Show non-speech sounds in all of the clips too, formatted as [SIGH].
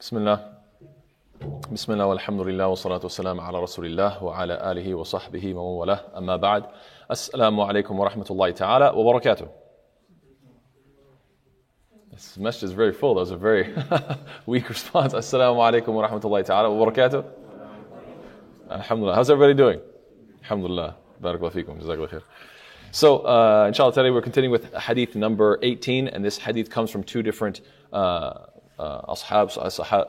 بسم الله بسم الله والحمد لله والصلاة والسلام على رسول الله وعلى آله وصحبه ومن والاه أما بعد السلام عليكم ورحمة الله تعالى وبركاته This message is very full. That was a very [LAUGHS] weak response. Assalamu alaikum wa rahmatullahi ta'ala wa barakatuh. Alhamdulillah. How's everybody doing? Alhamdulillah. Barakallah fikum. Jazakallah khair. So, uh, inshallah, today we're continuing with hadith number 18, and this hadith comes from two different uh, uh, ashab,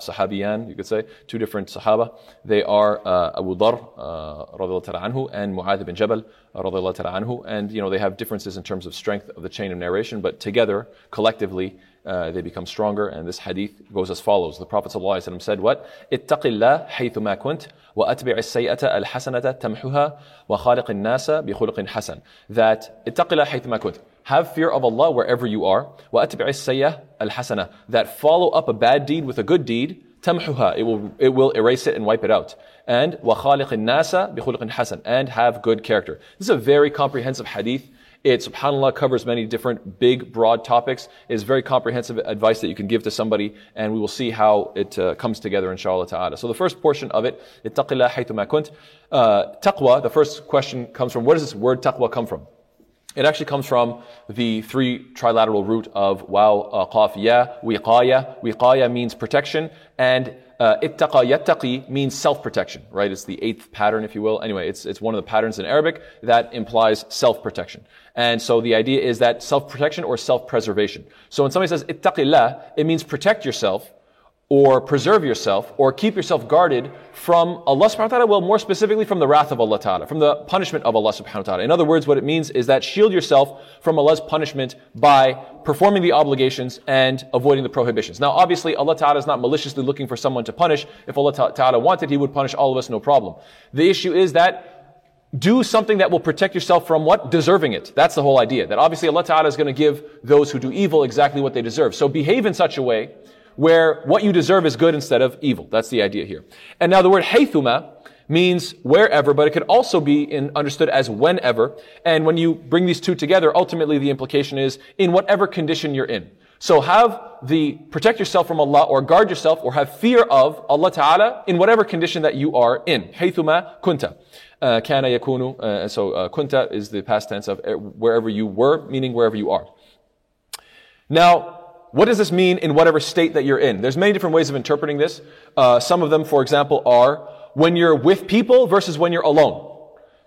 sahabiyan, you could say, two different sahaba. They are uh, Abu Dhar, uh, anhu, and Mu'adh bin Jabal, anhu. And, you know, they have differences in terms of strength of the chain of narration, but together, collectively, uh, they become stronger. And this hadith goes as follows. The Prophet ﷺ said, what? اتق الله حيثما كنت وأتبع السيئة الحسنة تمحها وخالق الناس بخلق حسن. That اتق الله حيثما كنت. Have fear of Allah wherever you are. وأتبع السيئة الحسنة. That follow up a bad deed with a good deed. تمحها. It will, it will erase it and wipe it out. And وخالق الناس بخلق حسن. And have good character. This is a very comprehensive hadith. It, subhanAllah, covers many different big, broad topics. It is very comprehensive advice that you can give to somebody, and we will see how it uh, comes together, inshallah ta'ala. So the first portion of it, ittaqillah haythuma kunt. Uh, taqwa, the first question comes from, where does this word taqwa come from? It actually comes from the three trilateral root of waw, uh, qaf, ya, wiqaya. Wiqaya means protection, and uh, yattaqi means self-protection, right? It's the eighth pattern, if you will. Anyway, it's, it's one of the patterns in Arabic that implies self-protection. And so the idea is that self-protection or self-preservation. So when somebody says ittaqillah, it means protect yourself or preserve yourself or keep yourself guarded from Allah subhanahu wa ta'ala, well, more specifically from the wrath of Allah ta'ala, from the punishment of Allah subhanahu wa ta'ala. In other words, what it means is that shield yourself from Allah's punishment by performing the obligations and avoiding the prohibitions. Now, obviously, Allah ta'ala is not maliciously looking for someone to punish. If Allah ta'ala wanted, He would punish all of us, no problem. The issue is that do something that will protect yourself from what? Deserving it. That's the whole idea. That obviously Allah Ta'ala is going to give those who do evil exactly what they deserve. So behave in such a way where what you deserve is good instead of evil. That's the idea here. And now the word haythuma means wherever, but it could also be in, understood as whenever. And when you bring these two together, ultimately the implication is in whatever condition you're in. So have the protect yourself from Allah or guard yourself or have fear of Allah Ta'ala in whatever condition that you are in. Haythuma kunta. Uh, kana yakunu. Uh, so uh, kunta is the past tense of wherever you were, meaning wherever you are. Now, what does this mean in whatever state that you're in? There's many different ways of interpreting this. Uh, some of them, for example, are when you're with people versus when you're alone.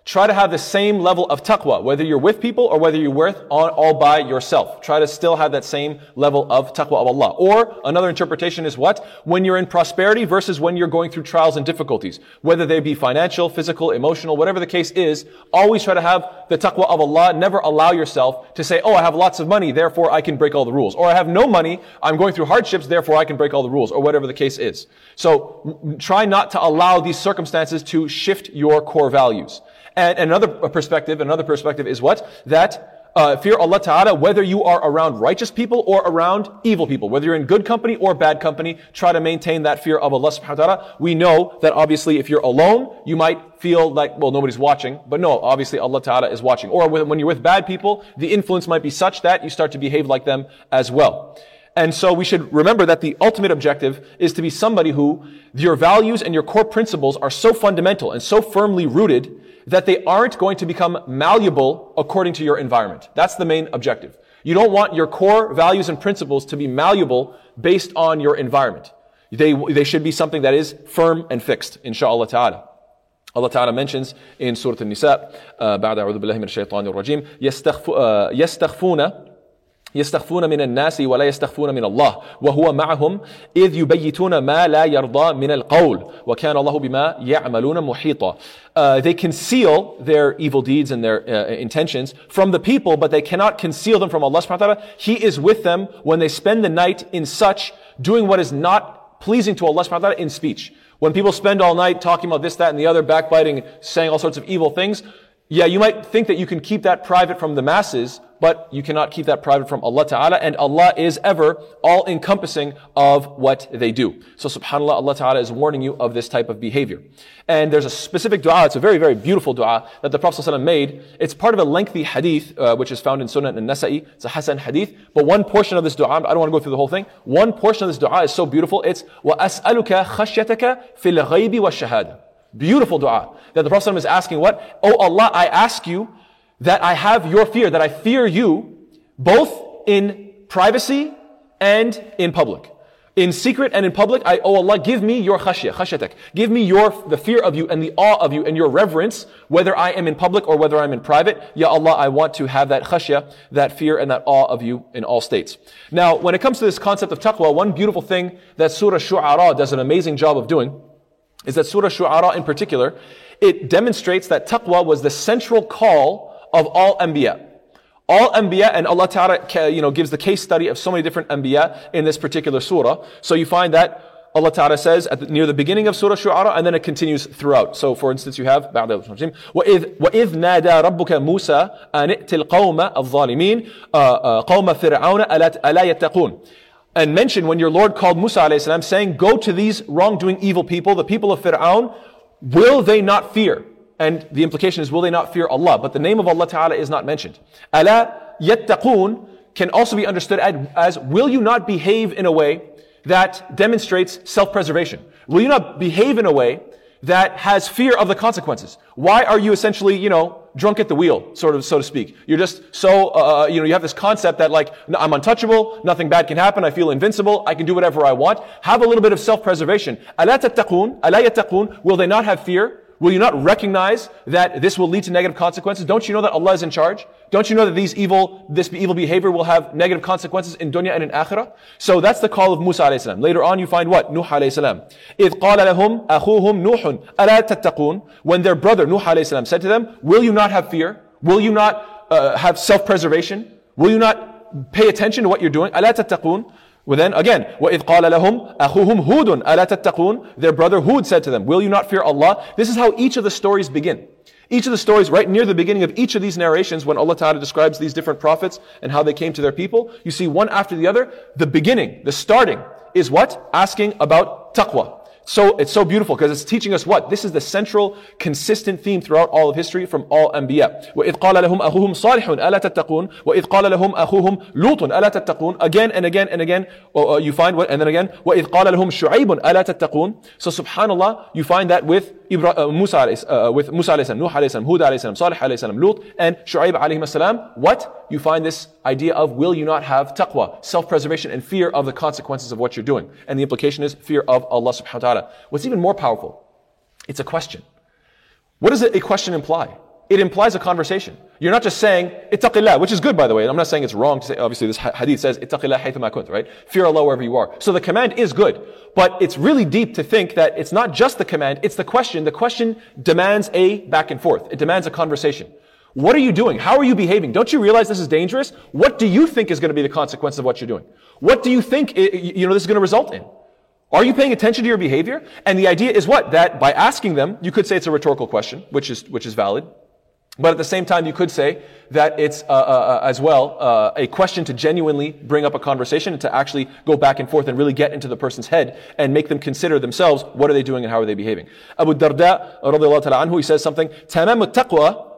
Try to have the same level of taqwa, whether you're with people or whether you're with all, all by yourself. Try to still have that same level of taqwa of Allah. Or another interpretation is what? When you're in prosperity versus when you're going through trials and difficulties. Whether they be financial, physical, emotional, whatever the case is, always try to have the taqwa of Allah. Never allow yourself to say, oh, I have lots of money, therefore I can break all the rules. Or I have no money, I'm going through hardships, therefore I can break all the rules. Or whatever the case is. So try not to allow these circumstances to shift your core values. And another perspective, another perspective is what? That uh, fear Allah Ta'ala, whether you are around righteous people or around evil people, whether you're in good company or bad company, try to maintain that fear of Allah Subhanahu wa Ta'ala. We know that obviously if you're alone, you might feel like, well, nobody's watching, but no, obviously Allah Ta'ala is watching. Or when you're with bad people, the influence might be such that you start to behave like them as well. And so we should remember that the ultimate objective is to be somebody who your values and your core principles are so fundamental and so firmly rooted that they aren't going to become malleable according to your environment. That's the main objective. You don't want your core values and principles to be malleable based on your environment. They, they should be something that is firm and fixed, inshallah ta'ala. Allah Ta'ala mentions in Surah An-Nisa, uh, بعد أعوذ بالله من الشيطان الرجيم يستخفون يستخفون من الناس ولا يستخفون من الله وهو معهم إذ يبيتون ما لا يرضى من القول وكان الله بما يعملون محيطا uh, they conceal their evil deeds and their uh, intentions from the people, but they cannot conceal them from Allah subhanahu wa ta'ala. He is with them when they spend the night in such, doing what is not pleasing to Allah subhanahu wa ta'ala in speech. When people spend all night talking about this, that, and the other, backbiting, saying all sorts of evil things, yeah, you might think that you can keep that private from the masses, but you cannot keep that private from Allah Ta'ala, and Allah is ever all encompassing of what they do. So subhanAllah, Allah Ta'ala is warning you of this type of behavior. And there's a specific dua, it's a very, very beautiful dua that the Prophet ﷺ made. It's part of a lengthy hadith, uh, which is found in Sunan an-Nasa'i. It's a Hasan hadith, but one portion of this dua, I don't want to go through the whole thing, one portion of this dua is so beautiful, it's, وَأَسْأَلُكَ خَشْيَتَكَ فِي الْغَيْبِ وَالشَّهَادَةِ beautiful dua that the Prophet is asking what? Oh Allah, I ask you that I have your fear, that I fear you both in privacy and in public. In secret and in public, I, oh Allah, give me your khashya, khashyatak. Give me your, the fear of you and the awe of you and your reverence, whether I am in public or whether I'm in private. Ya Allah, I want to have that khashya, that fear and that awe of you in all states. Now, when it comes to this concept of taqwa, one beautiful thing that Surah Shu'ara does an amazing job of doing is that Surah Shu'ara in particular, it demonstrates that taqwa was the central call of all anbiya. All anbiya and Allah Ta'ala you know, gives the case study of so many different anbiya in this particular surah. So you find that Allah Ta'ala says at the, near the beginning of Surah Shu'ara and then it continues throughout. So for instance you have وَإِذْ, وَإِذْ نَادَى رَبُّكَ مُوسَى أَنِ ائْتِ الْقَوْمَ الظَّالِمِينَ قَوْمَ فِرْعَوْنَ أَلَا يَتَّقُونَ and mention when your Lord called Musa alayhi saying, go to these wrongdoing evil people, the people of Fir'aun, will they not fear? And the implication is, will they not fear Allah? But the name of Allah Ta'ala is not mentioned. Ala yattaqoon can also be understood as, will you not behave in a way that demonstrates self-preservation? Will you not behave in a way that has fear of the consequences? Why are you essentially, you know, drunk at the wheel, sort of, so to speak? You're just so, uh, uh you know, you have this concept that like, I'm untouchable, nothing bad can happen, I feel invincible, I can do whatever I want. Have a little bit of self-preservation. Ala تَتَّقُونَ Ala يَتَّقُونَ Will they not have fear? Will you not recognize that this will lead to negative consequences? Don't you know that Allah is in charge? Don't you know that these evil, this evil behavior will have negative consequences in dunya and in akhirah? So that's the call of Musa alayhi salam. Later on you find what? Nuh alayhi salam. إِذْ قَالَ لَهُمْ أَخُوهُمْ نُوحٌ أَلَا تَتَّقُونَ When their brother Nuh alayhi salam said to them, will you not have fear? Will you not uh, have self-preservation? Will you not pay attention to what you're doing? أَلَا تَتَّقُونَ well then again, وَإِذْ قَالَ لَهُمْ أَخُوهُمْ هُودٌ أَلَا تَتَّقُونَ Their brother Hud said to them, Will you not fear Allah? This is how each of the stories begin. Each of the stories, right near the beginning of each of these narrations, when Allah Ta'ala describes these different prophets and how they came to their people, you see one after the other, the beginning, the starting, is what? Asking about taqwa. So it's so beautiful because it's teaching us what? This is the central, consistent theme throughout all of history from all Anbiya what قَالَ لَهُمْ أَخُوهُمْ صَالِحٌ أَلَا تَتَّقُونَ? وَإِذْ قَالَ Again and again and again. Oh, oh, you find what? And then again. وَإِذْ قَالَ لَهُمْ شُعَيْبٌ أَلَا So subhanAllah you find that with Ibra- uh, Musa, uh, with Musa alayhi salam, Nuh alayhi salam, Hud alayhi salam, Salih alayhi salam, Lut, and Shu'aib alayhi salam. What? You find this idea of will you not have taqwa, self-preservation and fear of the consequences of what you're doing. And the implication is fear of Allah subhanahu wa ta'ala. What's even more powerful, it's a question. What does a question imply? It implies a conversation. You're not just saying, ittaqillah, which is good by the way. I'm not saying it's wrong to say, obviously this hadith says, ittaqillah haythuma kunt, right? Fear Allah wherever you are. So the command is good. But it's really deep to think that it's not just the command, it's the question. The question demands a back and forth. It demands a conversation. What are you doing? How are you behaving? Don't you realize this is dangerous? What do you think is going to be the consequence of what you're doing? What do you think, you know, this is going to result in? Are you paying attention to your behavior? And the idea is what? That by asking them, you could say it's a rhetorical question, which is, which is valid. But at the same time, you could say that it's uh, uh, uh, as well uh, a question to genuinely bring up a conversation and to actually go back and forth and really get into the person's head and make them consider themselves what are they doing and how are they behaving. Abu Darda, radiallahu anhu, he says something, تمام التقوى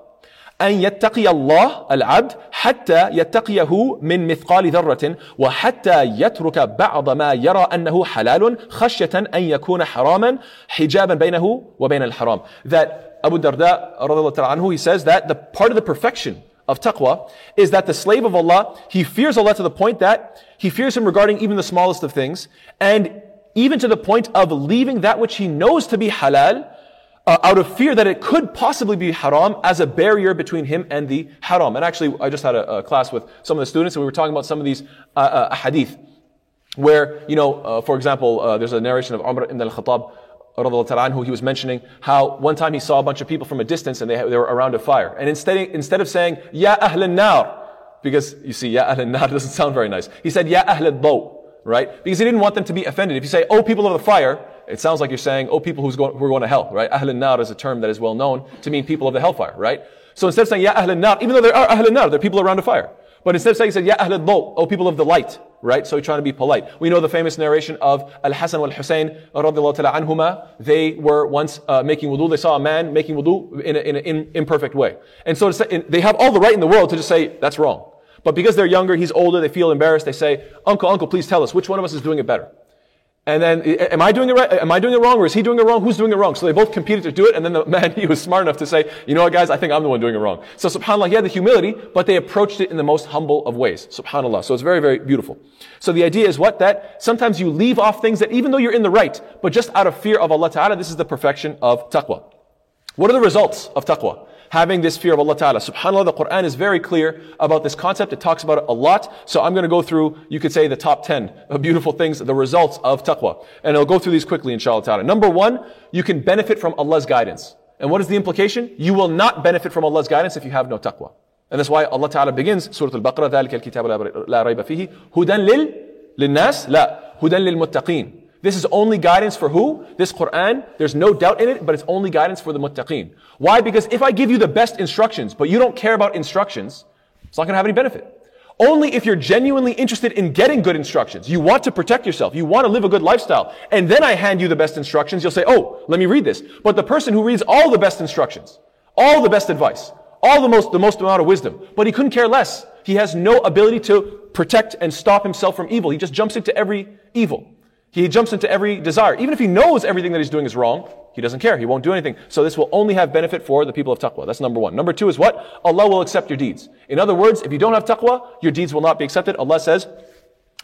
أن يتقي الله العبد حتى يتقيه من مثقال ذرة وحتى يترك بعض ما يرى أنه حلال خشية أن يكون حراما حجابا بينه وبين الحرام. That Abu Darda, anhu, he says that the part of the perfection of taqwa is that the slave of Allah, he fears Allah to the point that he fears Him regarding even the smallest of things, and even to the point of leaving that which he knows to be halal, uh, out of fear that it could possibly be haram as a barrier between him and the haram. And actually, I just had a, a class with some of the students, and we were talking about some of these uh, uh, hadith, where, you know, uh, for example, uh, there's a narration of Umar ibn al-Khattab, anhu, he was mentioning how one time he saw a bunch of people from a distance and they, they were around a fire. And instead, instead of saying, Ya Ahl nar, because you see, Ya Ahl nar [LAUGHS] doesn't sound very nice. He said, Ya Ahl daw, right? Because he didn't want them to be offended. If you say, Oh, people of the fire, it sounds like you're saying, Oh, people who's going, who are going to hell, right? Ahl nar is a term that is well known to mean people of the hellfire, right? So instead of saying, Ya Ahl nar, even though there are Ahl nar, there are people around a fire. But instead of saying, he said, Ya Ahl al O people of the light, right? So he's trying to be polite. We know the famous narration of Al-Hasan wal Hussein, radiallahu ta'ala anhuma. They were once uh, making wudu. They saw a man making wudu in an imperfect way. And so say, they have all the right in the world to just say, that's wrong. But because they're younger, he's older, they feel embarrassed. They say, Uncle, Uncle, please tell us, which one of us is doing it better? And then, am I doing it right? Am I doing it wrong or is he doing it wrong? Who's doing it wrong? So they both competed to do it. And then the [LAUGHS] man, he was smart enough to say, you know what guys, I think I'm the one doing it wrong. So subhanAllah, he had the humility, but they approached it in the most humble of ways. SubhanAllah. So it's very, very beautiful. So the idea is what? That sometimes you leave off things that even though you're in the right, but just out of fear of Allah Ta'ala, this is the perfection of taqwa. What are the results of taqwa? having this fear of Allah Ta'ala. SubhanAllah, the Quran is very clear about this concept. It talks about it a lot. So I'm going to go through, you could say, the top 10 beautiful things, the results of taqwa. And I'll go through these quickly, inshallah ta'ala. Number one, you can benefit from Allah's guidance. And what is the implication? You will not benefit from Allah's guidance if you have no taqwa. And that's why Allah Ta'ala begins Surah Al-Baqarah, ذَلِكَ الْكِتَابُ لَا رَيْبَ فِيهِ هُدًى لِلْ لِلنَّاسِ لَا هُدًى لِلْمُتَّقِينَ this is only guidance for who? This Quran, there's no doubt in it, but it's only guidance for the muttaqeen. Why? Because if I give you the best instructions, but you don't care about instructions, it's not going to have any benefit. Only if you're genuinely interested in getting good instructions. You want to protect yourself. You want to live a good lifestyle. And then I hand you the best instructions. You'll say, oh, let me read this. But the person who reads all the best instructions, all the best advice, all the most, the most amount of wisdom, but he couldn't care less. He has no ability to protect and stop himself from evil. He just jumps into every evil. He jumps into every desire. Even if he knows everything that he's doing is wrong, he doesn't care. He won't do anything. So this will only have benefit for the people of taqwa. That's number one. Number two is what? Allah will accept your deeds. In other words, if you don't have taqwa, your deeds will not be accepted. Allah says,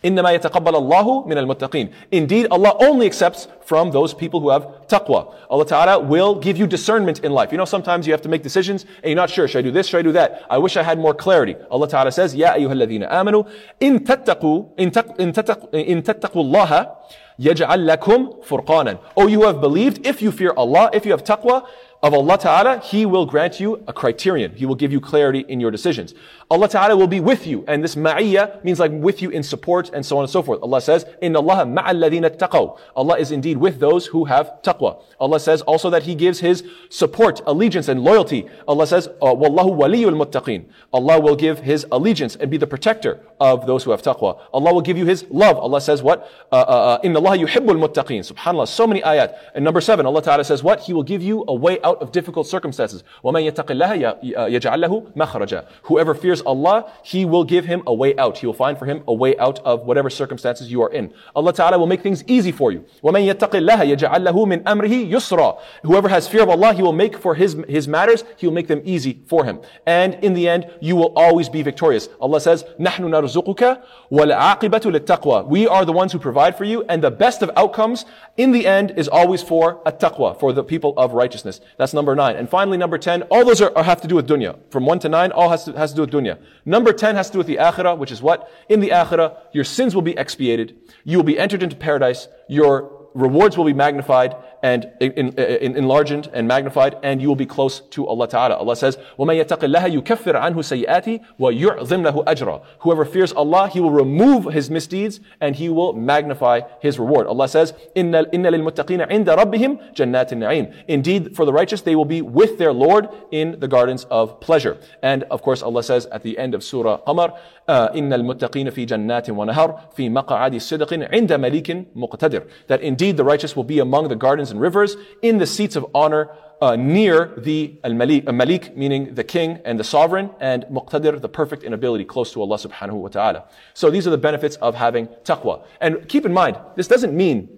إنما يتقبل الله من المتقين. Indeed, Allah only accepts from those people who have taqwa. Allah Ta'ala will give you discernment in life. You know, sometimes you have to make decisions and you're not sure, should I do this, should I do that? I wish I had more clarity. Allah Ta'ala says, يا أيها الذين آمنوا إن تتقوا إن تتقوا إن تتقوا الله يجعل لكم فرقانا. Oh, you have believed, if you fear Allah, if you have taqwa, of Allah Ta'ala, He will grant you a criterion. He will give you clarity in your decisions. Allah Ta'ala will be with you. And this ma'iyya means like with you in support and so on and so forth. Allah says, In Allah ma'alladhina taqaw. Allah is indeed with those who have taqwa. Allah says also that He gives His support, allegiance and loyalty. Allah says, uh, Wallahu waliyul muttaqeen. Allah will give His allegiance and be the protector of those who have taqwa. Allah will give you His love. Allah says what? Uh, uh in Allah yuhibbul muttaqin. Subhanallah, so many ayat. And number seven, Allah Ta'ala says what? He will give you a way out out of difficult circumstances. وَمَنْ يَتَقِ اللَّهَ يَجْعَلْ لَهُ مَخْرَجًا Whoever fears Allah, He will give him a way out. He will find for him a way out of whatever circumstances you are in. Allah Ta'ala will make things easy for you. وَمَنْ يَتَقِ اللَّهَ يَجْعَلْ لَهُ مِنْ أَمْرِهِ يُسْرًا Whoever has fear of Allah, He will make for his, his matters, He will make them easy for him. And in the end, you will always be victorious. Allah says, نَحْنُ نَرْزُقُكَ وَالْعَاقِبَةُ لِلتَّقْوَى We are the ones who provide for you, and the best of outcomes in the end is always for a taqwa, for the people of righteousness. That's number nine. And finally, number 10, all those are, are, have to do with dunya. From one to nine, all has to, has to do with dunya. Number 10 has to do with the akhirah, which is what? In the akhirah, your sins will be expiated. You will be entered into paradise. Your rewards will be magnified and in, in, enlarged and magnified, and you will be close to Allah Ta'ala. Allah says, وَمَن يَتَقِ اللَّهَ يُكَفِّرْ عَنْهُ سَيِّئَاتِ وَيُعْظِمْ لَهُ أَجْرًا Whoever fears Allah, He will remove his misdeeds and He will magnify His reward. Allah says, إِنَّ, إِنَّ لِلْمُتَّقِينَ عِنْدَ رَبِّهِمْ جَنَّاتِ النَّعِيمِ Indeed, for the righteous, they will be with their Lord in the gardens of pleasure. And of course, Allah says at the end of Surah Qamar, إِنَّ الْمُتَّقِينَ فِي جَنَّاتٍ وَنَهَرٍ فِي مَقْعَدِ صِدْقٍ عِنْدَ مَلِيكٍ مُقْتَدِرٍ That indeed the righteous will be among the gardens and rivers in the seats of honor uh, near the al-malik, uh, malik, meaning the king and the sovereign, and muqtadir, the perfect in ability, close to Allah subhanahu wa ta'ala. So these are the benefits of having taqwa. And keep in mind, this doesn't mean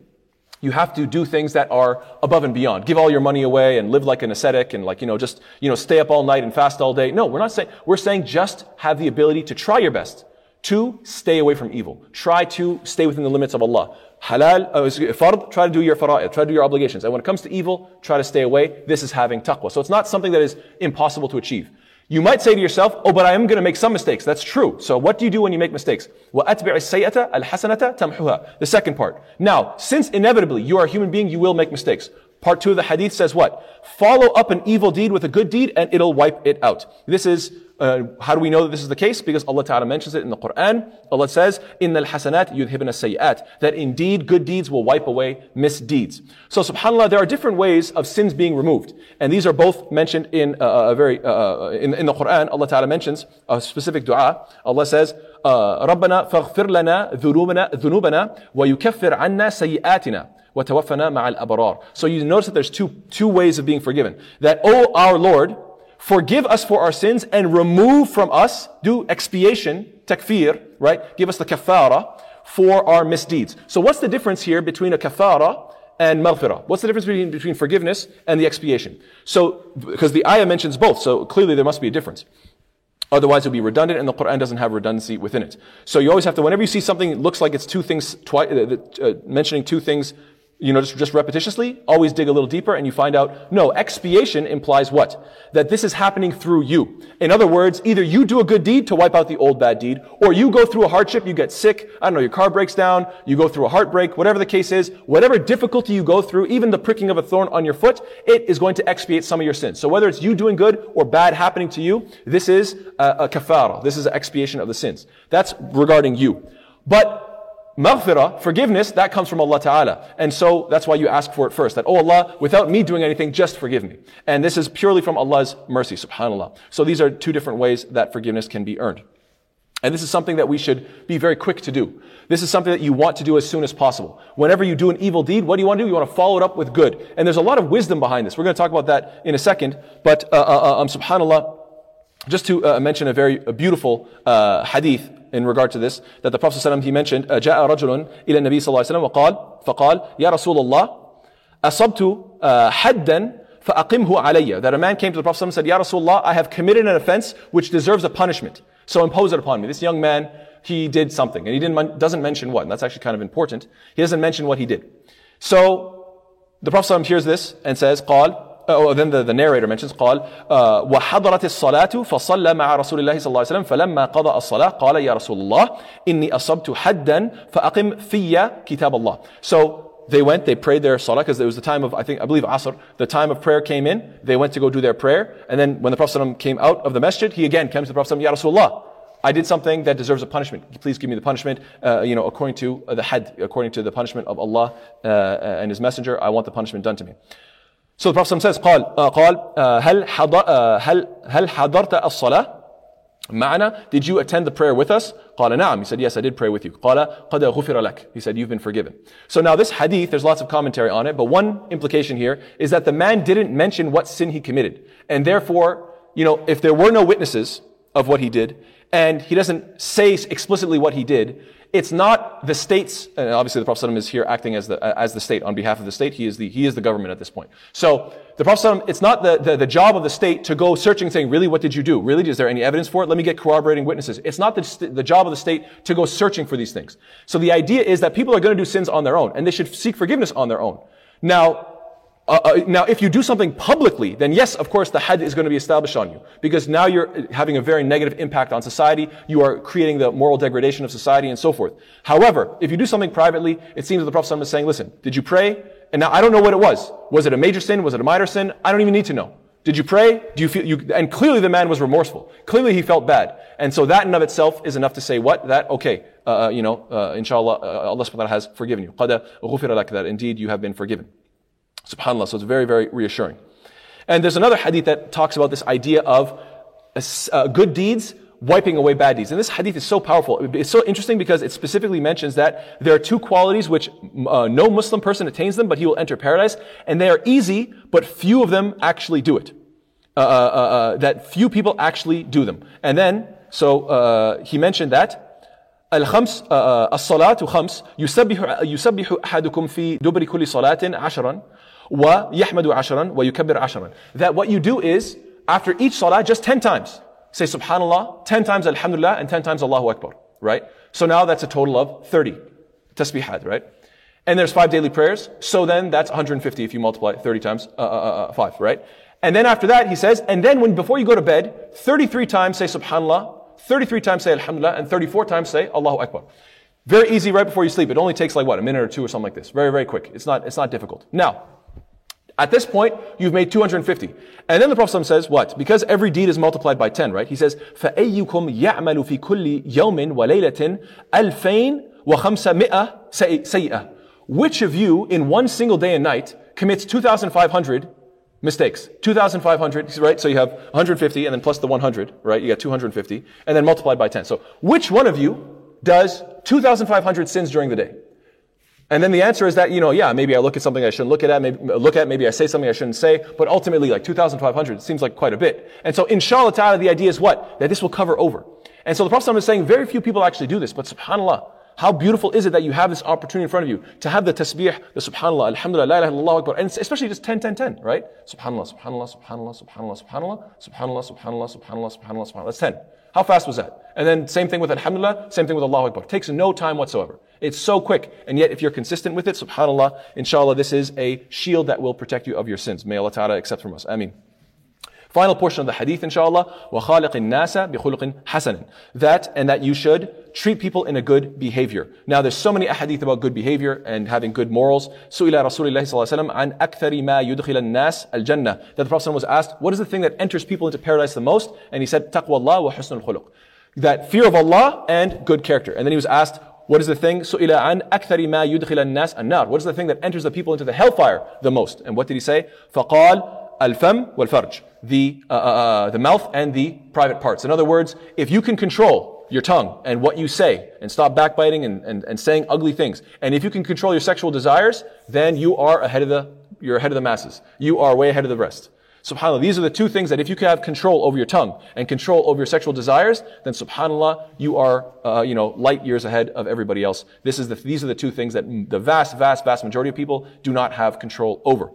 you have to do things that are above and beyond. Give all your money away and live like an ascetic and like, you know, just, you know, stay up all night and fast all day. No, we're not saying, we're saying just have the ability to try your best to stay away from evil. Try to stay within the limits of Allah. Halal, uh, fard, try to do your fara'id, try to do your obligations. And when it comes to evil, try to stay away. This is having taqwa. So it's not something that is impossible to achieve. You might say to yourself, oh, but I am going to make some mistakes. That's true. So what do you do when you make mistakes? The second part. Now, since inevitably you are a human being, you will make mistakes. Part two of the hadith says what? Follow up an evil deed with a good deed and it'll wipe it out. This is uh, how do we know that this is the case? Because Allah Ta'ala mentions it in the Quran. Allah says, إِنَّ الْحَسَنَاتِ يُذْهِبْنَ السَّيِّئَاتِ That indeed good deeds will wipe away misdeeds. So subhanAllah, there are different ways of sins being removed. And these are both mentioned in uh, a very, uh, uh, in, in the Quran. Allah Ta'ala mentions a specific dua. Allah says, ربنا فاغفر لنا ذنوبنا ذنوبنا ويكفر عنا سيئاتنا وتوفنا مع الأبرار. So you notice that there's two, two ways of being forgiven. That, oh our Lord, forgive us for our sins and remove from us, do expiation, takfir, right? Give us the kafara for our misdeeds. So what's the difference here between a kafara and maghfirah? What's the difference between, between forgiveness and the expiation? So, because the ayah mentions both, so clearly there must be a difference. Otherwise, it would be redundant, and the Quran doesn't have redundancy within it. So you always have to, whenever you see something looks like it's two things, twi- uh, uh, mentioning two things you know, just, just repetitiously, always dig a little deeper and you find out, no, expiation implies what? That this is happening through you. In other words, either you do a good deed to wipe out the old bad deed, or you go through a hardship, you get sick, I don't know, your car breaks down, you go through a heartbreak, whatever the case is, whatever difficulty you go through, even the pricking of a thorn on your foot, it is going to expiate some of your sins. So whether it's you doing good or bad happening to you, this is a, a. This is an expiation of the sins. That's regarding you. But Maghfirah, forgiveness, that comes from Allah Ta'ala. And so that's why you ask for it first. That, oh Allah, without me doing anything, just forgive me. And this is purely from Allah's mercy, subhanAllah. So these are two different ways that forgiveness can be earned. And this is something that we should be very quick to do. This is something that you want to do as soon as possible. Whenever you do an evil deed, what do you want to do? You want to follow it up with good. And there's a lot of wisdom behind this. We're going to talk about that in a second. But, uh, uh, uh um, subhanAllah, just to uh, mention a very a beautiful uh, hadith in regard to this that the Prophet ﷺ, he mentioned جاء رجل إلى النبي صلى الله عليه وسلم وقال فقال يا رسول الله أصبت حدا فأقمه علي that a man came to the Prophet ﷺ and said Ya Rasulullah I have committed an offense which deserves a punishment so impose it upon me this young man he did something and he didn't, doesn't mention what and that's actually kind of important he doesn't mention what he did so the Prophet ﷺ hears this and says قال oh, then the, the narrator mentions قال uh, وحضرت الصلاة فصلى مع رسول الله صلى الله عليه وسلم فلما قضى الصلاة قال يا رسول الله إني أصبت حدا فأقم في كتاب الله so they went, they prayed their salah because it was the time of, I think, I believe Asr. The time of prayer came in. They went to go do their prayer. And then when the Prophet came out of the masjid, he again came to the Prophet, Ya Rasulullah, I did something that deserves a punishment. Please give me the punishment, uh, you know, according to the had, according to the punishment of Allah uh, and His Messenger. I want the punishment done to me. So the Prophet says, قال, uh, قال uh, هل, حضر, uh, هل, هل حضرت الصلاة معنا? Did you attend the prayer with us? قال نعم. He said, yes, I did pray with you. قال قد غفر لك. He said, you've been forgiven. So now this hadith, there's lots of commentary on it, but one implication here is that the man didn't mention what sin he committed. And therefore, you know, if there were no witnesses of what he did, and he doesn't say explicitly what he did, it's not the state's, and obviously the Prophet is here acting as the, as the state, on behalf of the state. He is the, he is the government at this point. So, the Prophet it's not the, the, the, job of the state to go searching saying, really, what did you do? Really, is there any evidence for it? Let me get corroborating witnesses. It's not the, the job of the state to go searching for these things. So the idea is that people are going to do sins on their own, and they should seek forgiveness on their own. Now, uh, uh, now, if you do something publicly, then yes, of course, the had is going to be established on you. Because now you're having a very negative impact on society. You are creating the moral degradation of society and so forth. However, if you do something privately, it seems that the Prophet is saying, listen, did you pray? And now I don't know what it was. Was it a major sin? Was it a minor sin? I don't even need to know. Did you pray? Do you feel, you, and clearly the man was remorseful. Clearly he felt bad. And so that in of itself is enough to say what? That, okay, uh, uh you know, uh, inshallah, uh, Allah subhanahu wa ta'ala has forgiven you. Qada, That indeed you have been forgiven. SubhanAllah. So it's very, very reassuring. And there's another hadith that talks about this idea of uh, good deeds wiping away bad deeds. And this hadith is so powerful. It's so interesting because it specifically mentions that there are two qualities which uh, no Muslim person attains them, but he will enter paradise. And they are easy, but few of them actually do it. Uh, uh, uh, uh that few people actually do them. And then, so he mentioned that الخمس الصلاة خمس يسبح يسبح أحدكم في دبر كل صلاة عشرا Wa yahmadu asharan, wa yukabbir asharan. That what you do is, after each salah, just 10 times. Say subhanallah, 10 times alhamdulillah, and 10 times Allahu Akbar, right? So now that's a total of 30 tasbihat, right? And there's five daily prayers. So then that's 150 if you multiply 30 times uh, uh, uh, uh, five, right? And then after that, he says, and then when before you go to bed, 33 times say subhanallah, 33 times say alhamdulillah, and 34 times say Allahu Akbar. Very easy right before you sleep. It only takes like what, a minute or two or something like this. Very, very quick. It's not, it's not difficult. Now, At this point, you've made 250. And then the Prophet says, what? Because every deed is multiplied by 10, right? He says, فَأَيُّكُمْ يَعْمَلُ فِي كُلِّ يَوْمٍ وَلَيْلَةٍ أَلْفَيْن وَخَمْسَمِئَةٍ سَيِّئَةٍ Which of you, in one single day and night, commits 2,500 mistakes? 2,500, right? So you have 150 and then plus the 100, right? You got 250 and then multiplied by 10. So which one of you does 2,500 sins during the day? And then the answer is that, you know, yeah, maybe I look at something I shouldn't look at, maybe, look at, maybe I say something I shouldn't say, but ultimately like 2,500 seems like quite a bit. And so inshallah ta'ala, the idea is what? That this will cover over. And so the Prophet is saying very few people actually do this, but subhanAllah, how beautiful is it that you have this opportunity in front of you to have the tasbih, the subhanallah, alhamdulillah, la ilaha illallah, akbar, and especially just 10, 10, 10, right? Subhanallah, subhanallah, subhanallah, subhanallah, subhanallah, subhanallah, subhanallah, subhanallah, subhanallah, subhanallah. That's 10. How fast was that? And then same thing with alhamdulillah, same thing with Allahu Akbar. It takes no time whatsoever. It's so quick. And yet if you're consistent with it, subhanallah, inshallah, this is a shield that will protect you of your sins. May Allah ta'ala accept from us. Ameen. Final portion of the hadith, inshallah, وَخَالِقِ النَّاسَ بِخُلُقٍ حَسَنٍ That, and that you should treat people in a good behavior. Now, there's so many hadith about good behavior and having good morals. سُئِلَ رَسُولِ اللَّهِ صلى الله عليه وسلم عن أكثر ما يدخل الناس الجنة. That the Prophet was asked, what is the thing that enters people into paradise the most? And he said, تقوى الله وحسن الخلق. That fear of Allah and good character. And then he was asked, what is the thing? سُئِلَ عن أكثر ما يدخل الناس النار. What is the thing that enters the people into the hellfire the most? And what did he say? فقال al-fam wal-farj, the, uh, uh, uh, the mouth and the private parts. In other words, if you can control your tongue and what you say and stop backbiting and, and, and saying ugly things, and if you can control your sexual desires, then you are ahead of the, you're ahead of the masses. You are way ahead of the rest. SubhanAllah, these are the two things that if you can have control over your tongue and control over your sexual desires, then SubhanAllah, you are, uh, you know, light years ahead of everybody else. This is the, these are the two things that the vast, vast, vast majority of people do not have control over.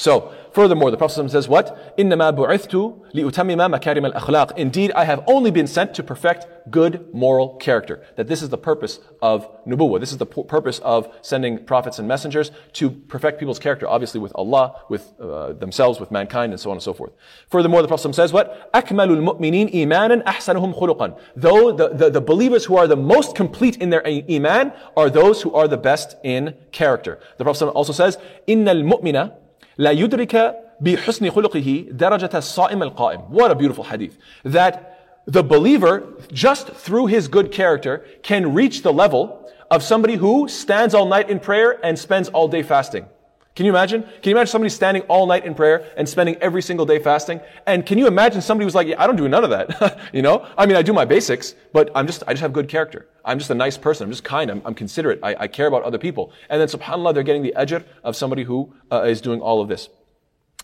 So, furthermore, the Prophet says what? إِنَّمَا بُعِثْتُ لِأُتَمِّمَ مَكَارِمَ الْأَخْلَاقِ Indeed, I have only been sent to perfect good moral character. That this is the purpose of nubuwwah. This is the purpose of sending prophets and messengers to perfect people's character, obviously with Allah, with uh, themselves, with mankind, and so on and so forth. Furthermore, the Prophet says what? أَكْمَلُ الْمُؤْمِنِينَ إِيمَانًا أَحْسَنُهُمْ خُلُقًا Though the, the, the believers who are the most complete in their iman are those who are the best in character. The Prophet also says, إِنَّ الْمُؤْمِنَ لا يدرك بحسن خلقه درجة الصائم القائم. What a beautiful hadith. That the believer, just through his good character, can reach the level of somebody who stands all night in prayer and spends all day fasting. Can you imagine? Can you imagine somebody standing all night in prayer and spending every single day fasting? And can you imagine somebody who's like, yeah, I don't do none of that. [LAUGHS] you know? I mean, I do my basics, but I'm just, I just have good character. I'm just a nice person. I'm just kind. I'm, I'm considerate. I, I, care about other people. And then subhanAllah, they're getting the ajr of somebody who uh, is doing all of this.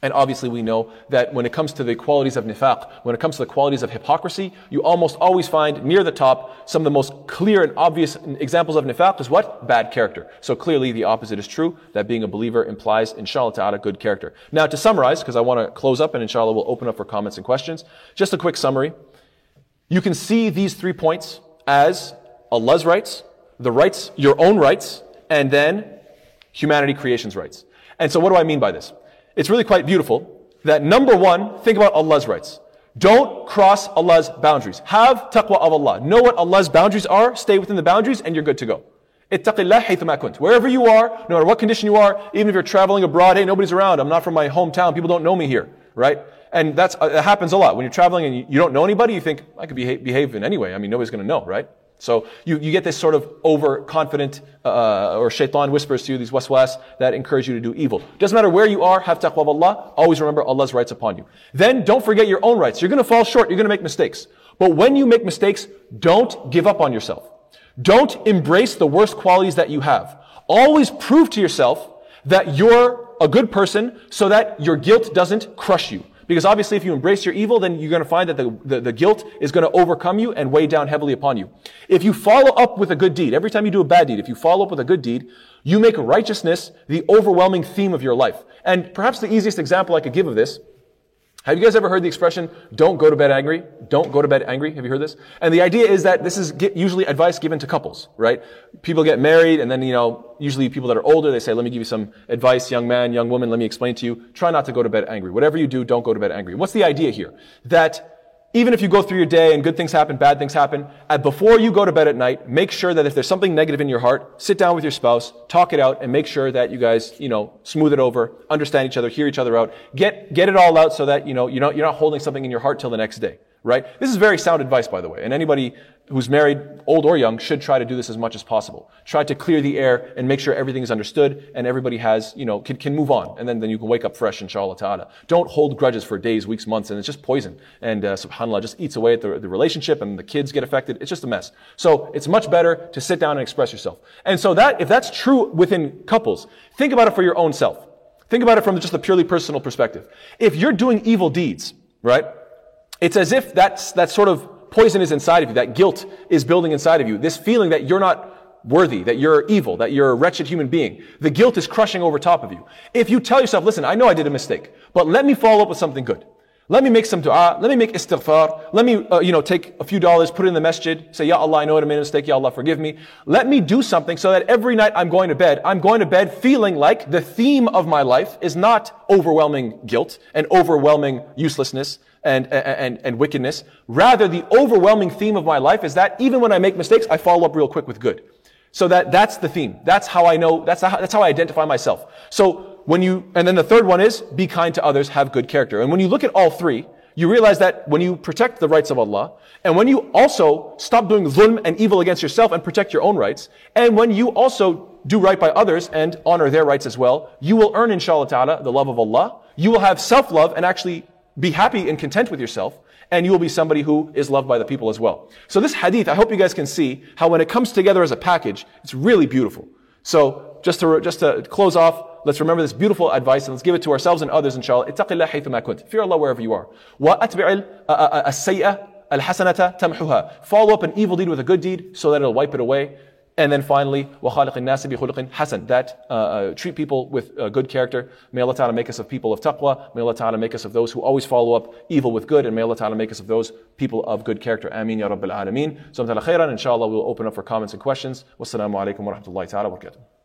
And obviously we know that when it comes to the qualities of nifaq, when it comes to the qualities of hypocrisy, you almost always find near the top some of the most clear and obvious examples of nifaq is what? Bad character. So clearly the opposite is true, that being a believer implies, inshallah ta'ala, good character. Now to summarize, because I want to close up and inshallah we'll open up for comments and questions, just a quick summary. You can see these three points as Allah's rights, the rights, your own rights, and then humanity creation's rights. And so what do I mean by this? It's really quite beautiful that number one, think about Allah's rights. Don't cross Allah's boundaries. Have taqwa of Allah. Know what Allah's boundaries are, stay within the boundaries, and you're good to go. Wherever you are, no matter what condition you are, even if you're traveling abroad, hey, nobody's around, I'm not from my hometown, people don't know me here, right? And that's, uh, that happens a lot. When you're traveling and you, you don't know anybody, you think, I could behave, behave in any way. I mean, nobody's gonna know, right? So you, you get this sort of overconfident, uh, or shaitan whispers to you, these waswas that encourage you to do evil. Doesn't matter where you are, have taqwa of Allah, always remember Allah's rights upon you. Then don't forget your own rights. You're gonna fall short, you're gonna make mistakes. But when you make mistakes, don't give up on yourself. Don't embrace the worst qualities that you have. Always prove to yourself that you're a good person so that your guilt doesn't crush you. Because obviously if you embrace your evil, then you're going to find that the, the, the, guilt is going to overcome you and weigh down heavily upon you. If you follow up with a good deed, every time you do a bad deed, if you follow up with a good deed, you make righteousness the overwhelming theme of your life. And perhaps the easiest example I could give of this have you guys ever heard the expression, don't go to bed angry? Don't go to bed angry. Have you heard this? And the idea is that this is usually advice given to couples, right? People get married and then, you know, usually people that are older, they say, let me give you some advice, young man, young woman, let me explain to you. Try not to go to bed angry. Whatever you do, don't go to bed angry. What's the idea here? That even if you go through your day and good things happen, bad things happen, before you go to bed at night, make sure that if there's something negative in your heart, sit down with your spouse, talk it out, and make sure that you guys, you know, smooth it over, understand each other, hear each other out, get, get it all out so that, you know, you're not, you're not holding something in your heart till the next day right? This is very sound advice, by the way. And anybody who's married, old or young, should try to do this as much as possible. Try to clear the air and make sure everything is understood and everybody has, you know, can, can move on. And then, then you can wake up fresh, inshallah ta'ala. Don't hold grudges for days, weeks, months, and it's just poison. And uh, subhanAllah just eats away at the, the relationship and the kids get affected. It's just a mess. So it's much better to sit down and express yourself. And so that, if that's true within couples, think about it for your own self. Think about it from just a purely personal perspective. If you're doing evil deeds, right? It's as if that's, that sort of poison is inside of you, that guilt is building inside of you, this feeling that you're not worthy, that you're evil, that you're a wretched human being. The guilt is crushing over top of you. If you tell yourself, listen, I know I did a mistake, but let me follow up with something good. Let me make some dua. Let me make istighfar. Let me, uh, you know, take a few dollars, put it in the masjid, say, Ya Allah, I know I made a mistake. Ya Allah, forgive me. Let me do something so that every night I'm going to bed, I'm going to bed feeling like the theme of my life is not overwhelming guilt and overwhelming uselessness and, and, and wickedness. Rather, the overwhelming theme of my life is that even when I make mistakes, I follow up real quick with good. So that, that's the theme. That's how I know, that's how, that's how I identify myself. So when you, and then the third one is be kind to others, have good character. And when you look at all three, you realize that when you protect the rights of Allah, and when you also stop doing zulm and evil against yourself and protect your own rights, and when you also do right by others and honor their rights as well, you will earn, inshallah ta'ala, the love of Allah. You will have self-love and actually be happy and content with yourself, and you will be somebody who is loved by the people as well. So this hadith, I hope you guys can see how when it comes together as a package, it's really beautiful. So just to, just to close off, Let's remember this beautiful advice and let's give it to ourselves and others, inshallah. اتق الله حيثما كنت. Fear Allah wherever you are. وأتبع السيئة الحسنة تمحها. Follow up an evil deed with a good deed so that it'll wipe it away. And then finally, وَخَالِقِ النَّاسِ بِخُلُقٍ حَسَنٍ That uh, uh, treat people with uh, good character. May Allah Ta'ala make us of people of taqwa. May Allah Ta'ala make us of those who always follow up evil with good. And may Allah Ta'ala make us of those people of good character. Ameen Ya Rabbil Alameen. So, khairan. Inshallah, we'll open up for comments and questions. Wassalamu alaikum wa rahmatullahi ta'ala wa barakatuh.